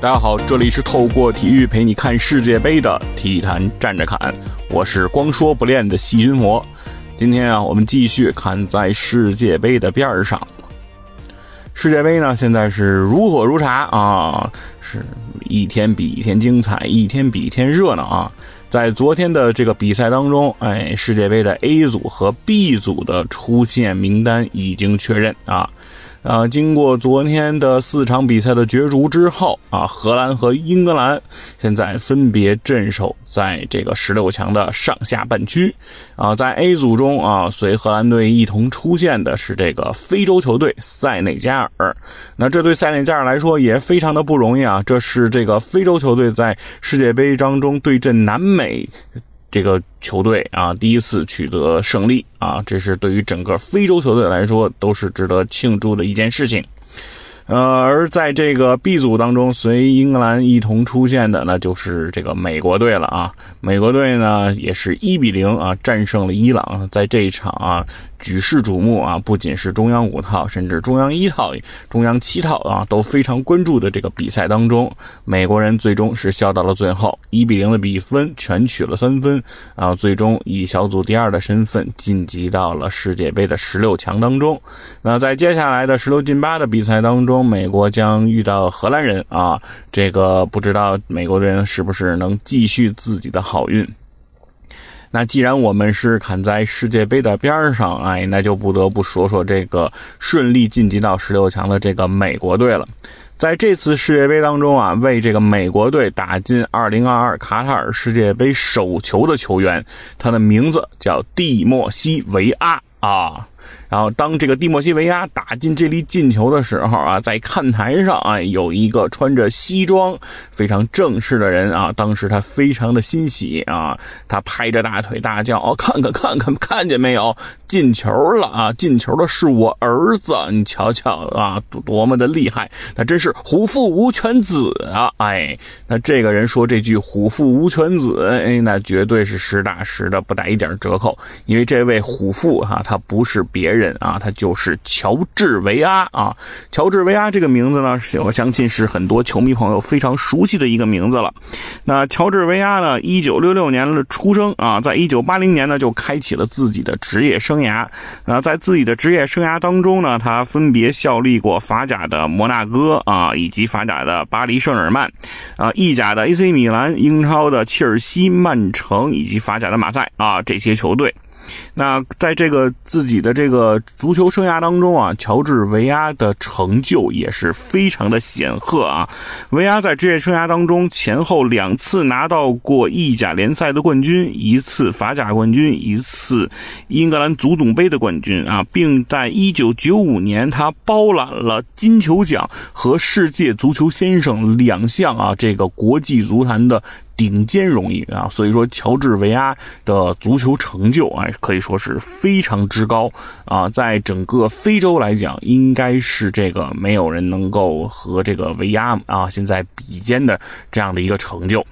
大家好，这里是透过体育陪你看世界杯的体坛站着侃，我是光说不练的细菌魔。今天啊，我们继续看在世界杯的边儿上。世界杯呢，现在是如火如茶啊，是一天比一天精彩，一天比一天热闹啊。在昨天的这个比赛当中，哎，世界杯的 A 组和 B 组的出线名单已经确认啊。啊，经过昨天的四场比赛的角逐之后啊，荷兰和英格兰现在分别镇守在这个十六强的上下半区。啊，在 A 组中啊，随荷兰队一同出现的是这个非洲球队塞内加尔。那这对塞内加尔来说也非常的不容易啊，这是这个非洲球队在世界杯当中对阵南美。这个球队啊，第一次取得胜利啊，这是对于整个非洲球队来说都是值得庆祝的一件事情。呃，而在这个 B 组当中，随英格兰一同出现的，那就是这个美国队了啊。美国队呢，也是一比零啊战胜了伊朗，在这一场啊。举世瞩目啊！不仅是中央五套，甚至中央一套、中央七套啊，都非常关注的这个比赛当中，美国人最终是笑到了最后，一比零的比分全取了三分啊，最终以小组第二的身份晋级到了世界杯的十六强当中。那在接下来的十六进八的比赛当中，美国将遇到荷兰人啊，这个不知道美国人是不是能继续自己的好运。那既然我们是砍在世界杯的边上，哎，那就不得不说说这个顺利晋级到十六强的这个美国队了。在这次世界杯当中啊，为这个美国队打进2022卡塔尔世界杯首球的球员，他的名字叫蒂莫西维阿啊。然后，当这个蒂莫西维亚打进这粒进球的时候啊，在看台上啊，有一个穿着西装、非常正式的人啊，当时他非常的欣喜啊，他拍着大腿大叫：“哦，看看看看，看见没有，进球了啊！进球的是我儿子，你瞧瞧啊，多么的厉害！那真是虎父无犬子啊！哎，那这个人说这句‘虎父无犬子’，哎，那绝对是实打实的，不打一点折扣，因为这位虎父哈，他不是别人。”人啊，他就是乔治维阿啊。乔治维阿这个名字呢，我相信是很多球迷朋友非常熟悉的一个名字了。那乔治维阿呢，一九六六年的出生啊，在一九八零年呢就开启了自己的职业生涯。那在自己的职业生涯当中呢，他分别效力过法甲的摩纳哥啊，以及法甲的巴黎圣日耳曼啊，意甲的 AC 米兰，英超的切尔西、曼城以及法甲的马赛啊这些球队。那在这个自己的这个足球生涯当中啊，乔治维亚的成就也是非常的显赫啊。维亚在职业生涯当中前后两次拿到过意甲联赛的冠军，一次法甲冠军，一次英格兰足总杯的冠军啊，并在1995年他包揽了金球奖和世界足球先生两项啊，这个国际足坛的。顶尖荣誉啊，所以说乔治维阿的足球成就啊，可以说说是非常之高啊，在整个非洲来讲，应该是这个没有人能够和这个维阿啊现在比肩的这样的一个成就。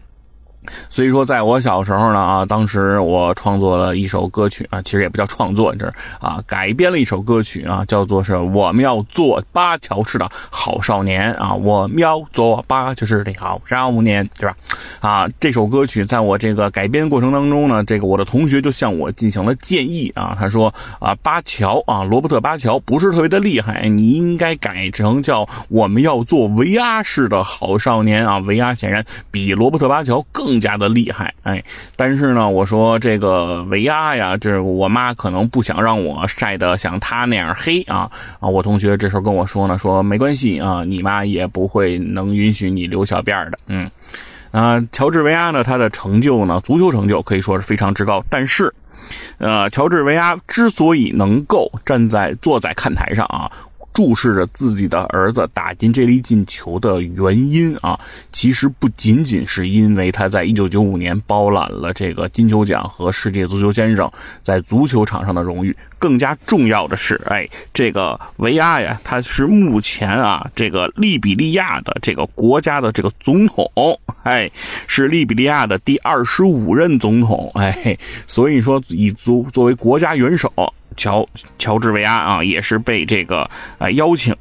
所以说，在我小时候呢啊，当时我创作了一首歌曲啊，其实也不叫创作，这是啊改编了一首歌曲啊，叫做是我们要做巴乔式的好少年啊，我们要做巴乔式的好少年，对吧？啊，这首歌曲在我这个改编过程当中呢，这个我的同学就向我进行了建议啊，他说啊，巴乔啊，罗伯特巴乔不是特别的厉害，你应该改成叫我们要做维阿式的好少年啊，维阿显然比罗伯特巴乔更。加的厉害，哎，但是呢，我说这个维阿呀，这我妈可能不想让我晒得像他那样黑啊啊！我同学这时候跟我说呢，说没关系啊，你妈也不会能允许你留小辫的，嗯啊，乔治维阿呢，他的成就呢，足球成就可以说是非常之高，但是，呃，乔治维阿之所以能够站在坐在看台上啊。注视着自己的儿子打进这粒进球的原因啊，其实不仅仅是因为他在一九九五年包揽了这个金球奖和世界足球先生在足球场上的荣誉，更加重要的是，哎，这个维亚呀，他是目前啊这个利比利亚的这个国家的这个总统，哎，是利比利亚的第二十五任总统，哎，所以说以足作为国家元首。乔乔治维亚啊，也是被这个啊邀请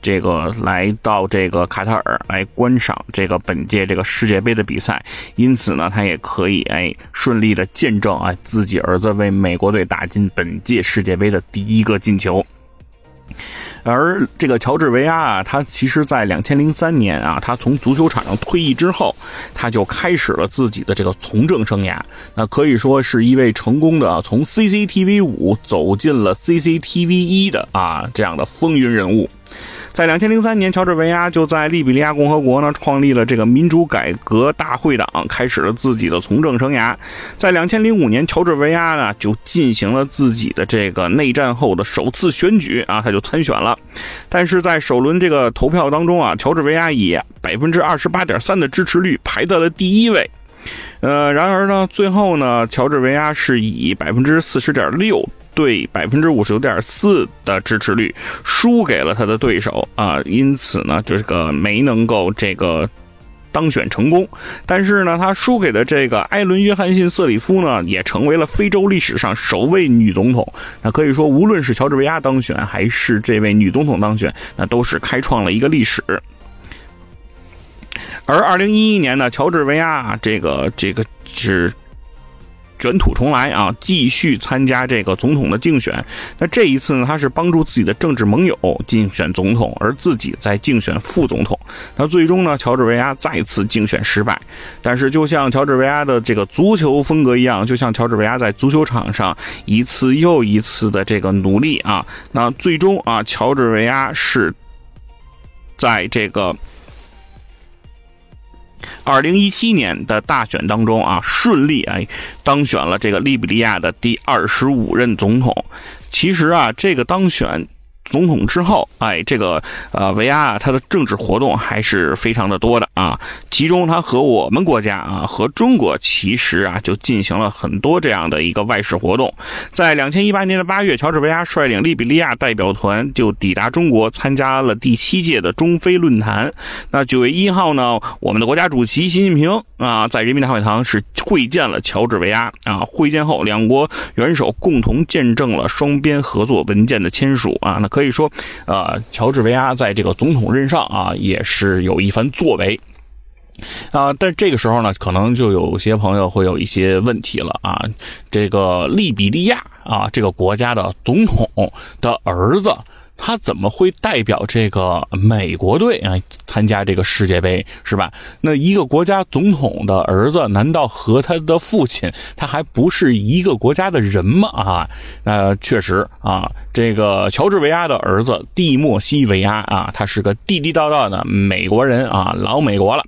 这个来到这个卡塔尔来观赏这个本届这个世界杯的比赛，因此呢，他也可以哎顺利的见证啊自己儿子为美国队打进本届世界杯的第一个进球。而这个乔治维阿啊，他其实，在两千零三年啊，他从足球场上退役之后，他就开始了自己的这个从政生涯。那可以说是一位成功的从 CCTV 五走进了 CCTV 一的啊这样的风云人物。在两千零三年，乔治维亚就在利比利亚共和国呢创立了这个民主改革大会党，开始了自己的从政生涯。在两千零五年，乔治维亚呢就进行了自己的这个内战后的首次选举啊，他就参选了。但是在首轮这个投票当中啊，乔治维亚以百分之二十八点三的支持率排在了第一位。呃，然而呢，最后呢，乔治维亚是以百分之四十点六。对百分之五十九点四的支持率输给了他的对手啊，因此呢，这个没能够这个当选成功。但是呢，他输给的这个艾伦·约翰逊·瑟里夫呢，也成为了非洲历史上首位女总统。那可以说，无论是乔治维亚当选，还是这位女总统当选，那都是开创了一个历史。而二零一一年呢，乔治维亚这个这个是。卷土重来啊，继续参加这个总统的竞选。那这一次呢，他是帮助自己的政治盟友竞选总统，而自己在竞选副总统。那最终呢，乔治维亚再次竞选失败。但是，就像乔治维亚的这个足球风格一样，就像乔治维亚在足球场上一次又一次的这个努力啊，那最终啊，乔治维亚是在这个。二零一七年的大选当中啊，顺利哎当选了这个利比利亚的第二十五任总统。其实啊，这个当选。总统之后，哎，这个呃，维亚啊，他的政治活动还是非常的多的啊。其中，他和我们国家啊，和中国其实啊，就进行了很多这样的一个外事活动。在两千一八年的八月，乔治维亚率领利比利亚代表团就抵达中国，参加了第七届的中非论坛。那九月一号呢，我们的国家主席习近平啊，在人民大会堂是会见了乔治维亚啊。会见后，两国元首共同见证了双边合作文件的签署啊。那可以说，呃，乔治维阿在这个总统任上啊，也是有一番作为啊。但这个时候呢，可能就有些朋友会有一些问题了啊。这个利比利亚啊，这个国家的总统的儿子。他怎么会代表这个美国队啊参加这个世界杯是吧？那一个国家总统的儿子，难道和他的父亲他还不是一个国家的人吗？啊，那确实啊，这个乔治维亚的儿子蒂莫西维亚啊，他是个地地道道的美国人啊，老美国了。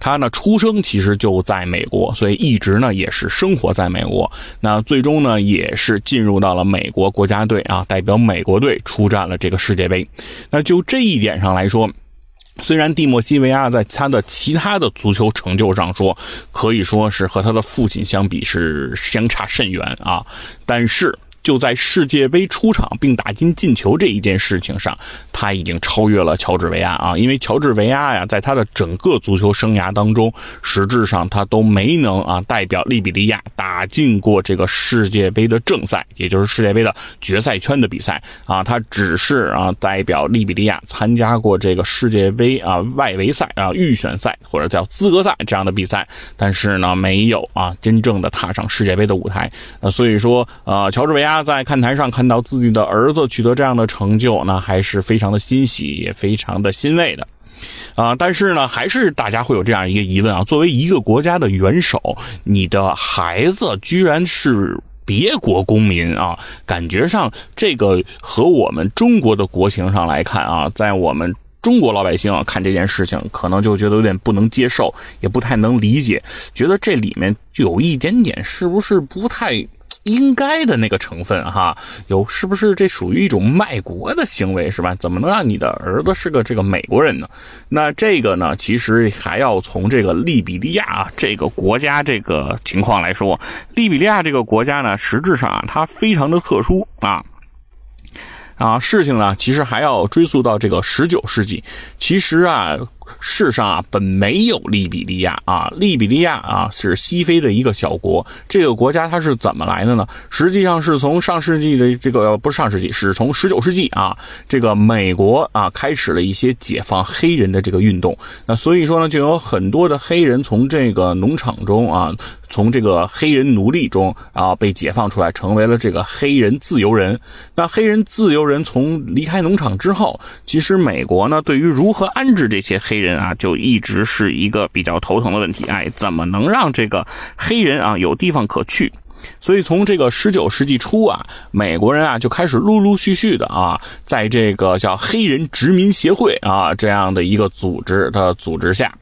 他呢，出生其实就在美国，所以一直呢也是生活在美国。那最终呢，也是进入到了美国国家队啊，代表美国队出战了这个世界杯。那就这一点上来说，虽然蒂莫西维亚在他的其他的足球成就上说，可以说是和他的父亲相比是相差甚远啊，但是。就在世界杯出场并打进进球这一件事情上，他已经超越了乔治维亚啊！因为乔治维亚呀，在他的整个足球生涯当中，实质上他都没能啊代表利比利亚打进过这个世界杯的正赛，也就是世界杯的决赛圈的比赛啊。他只是啊代表利比利亚参加过这个世界杯啊外围赛啊预选赛或者叫资格赛这样的比赛，但是呢没有啊真正的踏上世界杯的舞台。呃，所以说呃乔治维亚。他在看台上看到自己的儿子取得这样的成就，那还是非常的欣喜，也非常的欣慰的，啊！但是呢，还是大家会有这样一个疑问啊：作为一个国家的元首，你的孩子居然是别国公民啊？感觉上这个和我们中国的国情上来看啊，在我们中国老百姓啊看这件事情，可能就觉得有点不能接受，也不太能理解，觉得这里面有一点点是不是不太？应该的那个成分哈，有是不是这属于一种卖国的行为是吧？怎么能让你的儿子是个这个美国人呢？那这个呢，其实还要从这个利比利亚这个国家这个情况来说，利比利亚这个国家呢，实质上啊，它非常的特殊啊。啊，事情呢，其实还要追溯到这个十九世纪。其实啊，世上啊，本没有利比利亚啊，利比利亚啊是西非的一个小国。这个国家它是怎么来的呢？实际上是从上世纪的这个不是上世纪，是从十九世纪啊，这个美国啊开始了一些解放黑人的这个运动。那所以说呢，就有很多的黑人从这个农场中啊。从这个黑人奴隶中啊被解放出来，成为了这个黑人自由人。那黑人自由人从离开农场之后，其实美国呢对于如何安置这些黑黑人啊，就一直是一个比较头疼的问题。哎，怎么能让这个黑人啊有地方可去？所以从这个十九世纪初啊，美国人啊就开始陆陆续续的啊，在这个叫黑人殖民协会啊这样的一个组织的组织下。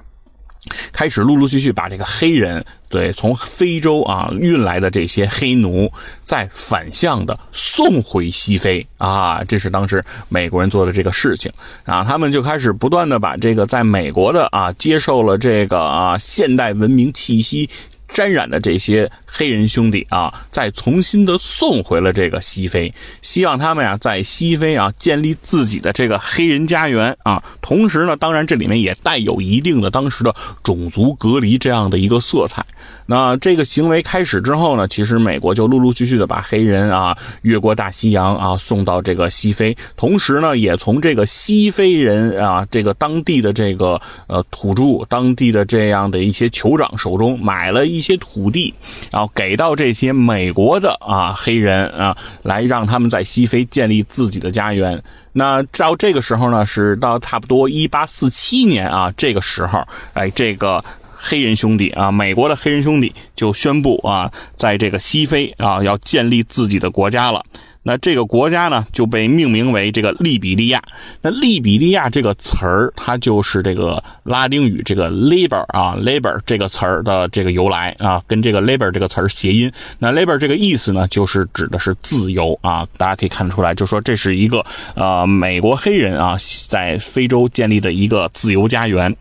开始陆陆续续把这个黑人对从非洲啊运来的这些黑奴，再反向的送回西非啊，这是当时美国人做的这个事情啊。他们就开始不断的把这个在美国的啊接受了这个啊现代文明气息。沾染的这些黑人兄弟啊，再重新的送回了这个西非，希望他们呀在西非啊建立自己的这个黑人家园啊。同时呢，当然这里面也带有一定的当时的种族隔离这样的一个色彩。那这个行为开始之后呢，其实美国就陆陆续续的把黑人啊越过大西洋啊送到这个西非，同时呢，也从这个西非人啊这个当地的这个呃土著、当地的这样的一些酋长手中买了一。些土地啊，给到这些美国的啊黑人啊，来让他们在西非建立自己的家园。那到这个时候呢，是到差不多一八四七年啊，这个时候，哎，这个黑人兄弟啊，美国的黑人兄弟就宣布啊，在这个西非啊，要建立自己的国家了。那这个国家呢，就被命名为这个利比利亚。那利比利亚这个词儿，它就是这个拉丁语这个 labor 啊，labor 这个词儿的这个由来啊，跟这个 labor 这个词儿谐音。那 labor 这个意思呢，就是指的是自由啊。大家可以看得出来，就说这是一个呃美国黑人啊，在非洲建立的一个自由家园。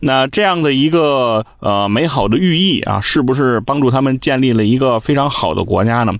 那这样的一个呃美好的寓意啊，是不是帮助他们建立了一个非常好的国家呢？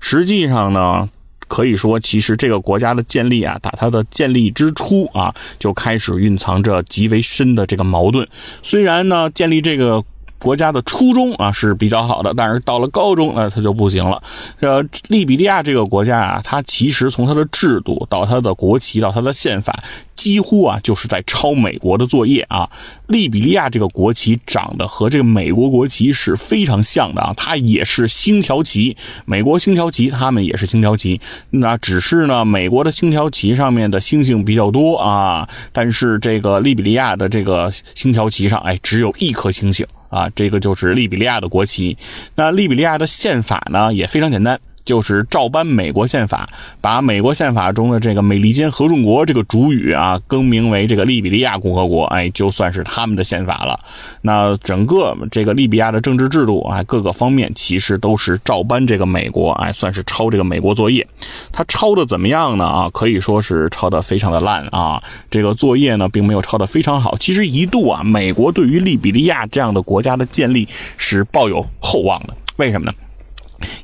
实际上呢，可以说，其实这个国家的建立啊，打它的建立之初啊，就开始蕴藏着极为深的这个矛盾。虽然呢，建立这个。国家的初衷啊是比较好的，但是到了高中，那它就不行了。呃，利比利亚这个国家啊，它其实从它的制度到它的国旗到它的宪法，几乎啊就是在抄美国的作业啊。利比利亚这个国旗长得和这个美国国旗是非常像的啊，它也是星条旗，美国星条旗，他们也是星条旗。那只是呢，美国的星条旗上面的星星比较多啊，但是这个利比利亚的这个星条旗上，哎，只有一颗星星。啊，这个就是利比利亚的国旗。那利比利亚的宪法呢，也非常简单。就是照搬美国宪法，把美国宪法中的这个美利坚合众国这个主语啊，更名为这个利比利亚共和国，哎，就算是他们的宪法了。那整个这个利比亚的政治制度啊，各个方面其实都是照搬这个美国，哎，算是抄这个美国作业。他抄的怎么样呢？啊，可以说是抄的非常的烂啊。这个作业呢，并没有抄的非常好。其实一度啊，美国对于利比利亚这样的国家的建立是抱有厚望的。为什么呢？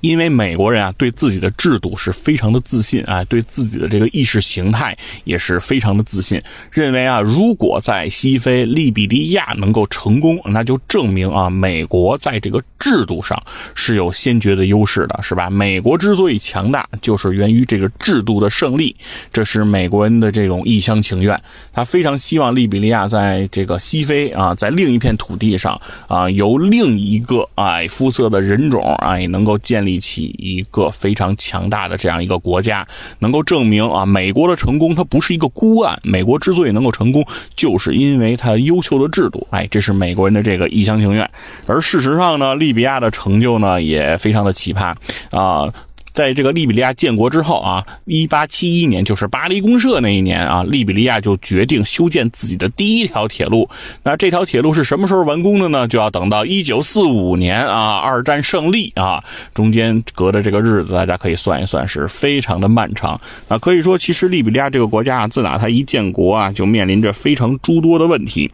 因为美国人啊，对自己的制度是非常的自信啊，对自己的这个意识形态也是非常的自信，认为啊，如果在西非利比利亚能够成功，那就证明啊，美国在这个制度上是有先决的优势的，是吧？美国之所以强大，就是源于这个制度的胜利，这是美国人的这种一厢情愿。他非常希望利比利亚在这个西非啊，在另一片土地上啊，由另一个哎肤色的人种啊，也能够。建立立起一个非常强大的这样一个国家，能够证明啊，美国的成功它不是一个孤案。美国之所以能够成功，就是因为它优秀的制度。哎，这是美国人的这个一厢情愿。而事实上呢，利比亚的成就呢也非常的奇葩啊。在这个利比利亚建国之后啊，一八七一年，就是巴黎公社那一年啊，利比利亚就决定修建自己的第一条铁路。那这条铁路是什么时候完工的呢？就要等到一九四五年啊，二战胜利啊，中间隔的这个日子，大家可以算一算，是非常的漫长。啊，可以说，其实利比利亚这个国家啊自打它一建国啊，就面临着非常诸多的问题。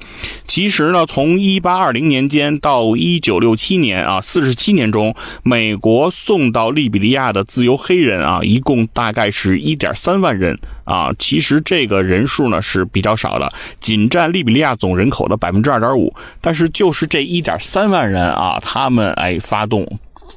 其实呢，从一八二零年间到一九六七年啊，四十七年中，美国送到利比利亚的。自由黑人啊，一共大概是一点三万人啊。其实这个人数呢是比较少的，仅占利比利亚总人口的百分之二点五。但是就是这一点三万人啊，他们哎发动。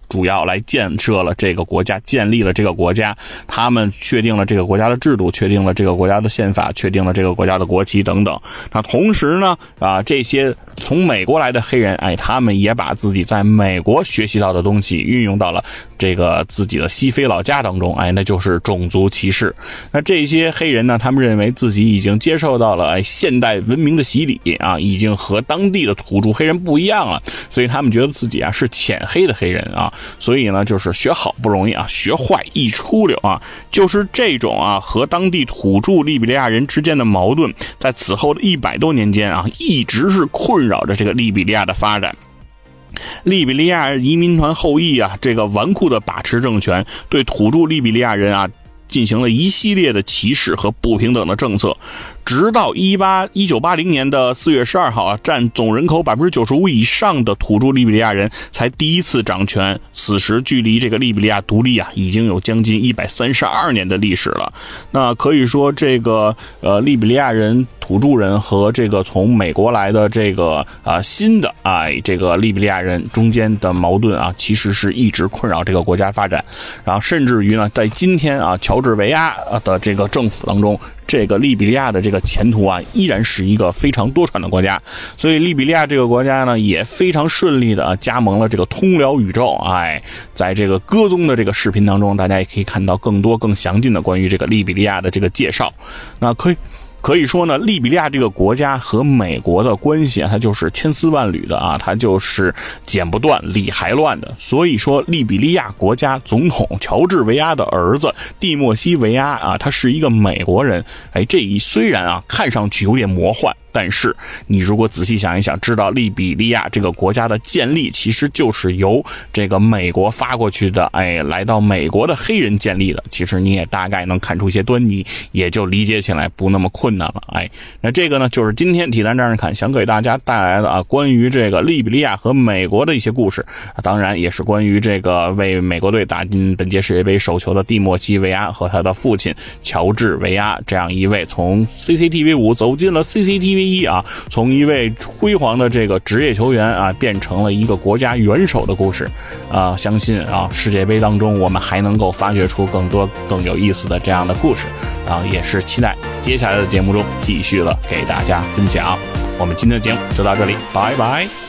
主要来建设了这个国家，建立了这个国家，他们确定了这个国家的制度，确定了这个国家的宪法，确定了这个国家的国旗等等。那同时呢，啊，这些从美国来的黑人，哎，他们也把自己在美国学习到的东西运用到了这个自己的西非老家当中，哎，那就是种族歧视。那这些黑人呢，他们认为自己已经接受到了哎现代文明的洗礼啊，已经和当地的土著黑人不一样了，所以他们觉得自己啊是浅黑的黑人啊。所以呢，就是学好不容易啊，学坏一出溜啊，就是这种啊和当地土著利比利亚人之间的矛盾，在此后的一百多年间啊，一直是困扰着这个利比利亚的发展。利比利亚移民团后裔啊，这个纨绔的把持政权，对土著利比利亚人啊。进行了一系列的歧视和不平等的政策，直到一八一九八零年的四月十二号啊，占总人口百分之九十五以上的土著利比利亚人才第一次掌权。此时距离这个利比利亚独立啊，已经有将近一百三十二年的历史了。那可以说，这个呃利比利亚人。土著人和这个从美国来的这个啊新的哎这个利比利亚人中间的矛盾啊，其实是一直困扰这个国家发展，然后甚至于呢，在今天啊乔治维亚的这个政府当中，这个利比利亚的这个前途啊，依然是一个非常多舛的国家，所以利比利亚这个国家呢，也非常顺利的加盟了这个通辽宇宙，哎，在这个歌宗的这个视频当中，大家也可以看到更多更详尽的关于这个利比利亚的这个介绍，那可以。可以说呢，利比利亚这个国家和美国的关系啊，它就是千丝万缕的啊，它就是剪不断理还乱的。所以说，利比利亚国家总统乔治维阿的儿子蒂莫西维阿啊，他是一个美国人。哎，这一虽然啊，看上去有点魔幻。但是，你如果仔细想一想，知道利比利亚这个国家的建立其实就是由这个美国发过去的，哎，来到美国的黑人建立的，其实你也大概能看出一些端倪，也就理解起来不那么困难了。哎，那这个呢，就是今天体坛战士侃想给大家带来的啊，关于这个利比利亚和美国的一些故事，当然也是关于这个为美国队打进本届世界杯首球的蒂莫西·维亚和他的父亲乔治·维亚这样一位从 CCTV 五走进了 CCTV。一啊，从一位辉煌的这个职业球员啊，变成了一个国家元首的故事啊，相信啊，世界杯当中我们还能够发掘出更多更有意思的这样的故事啊，也是期待接下来的节目中继续了给大家分享。我们今天的节目就到这里，拜拜。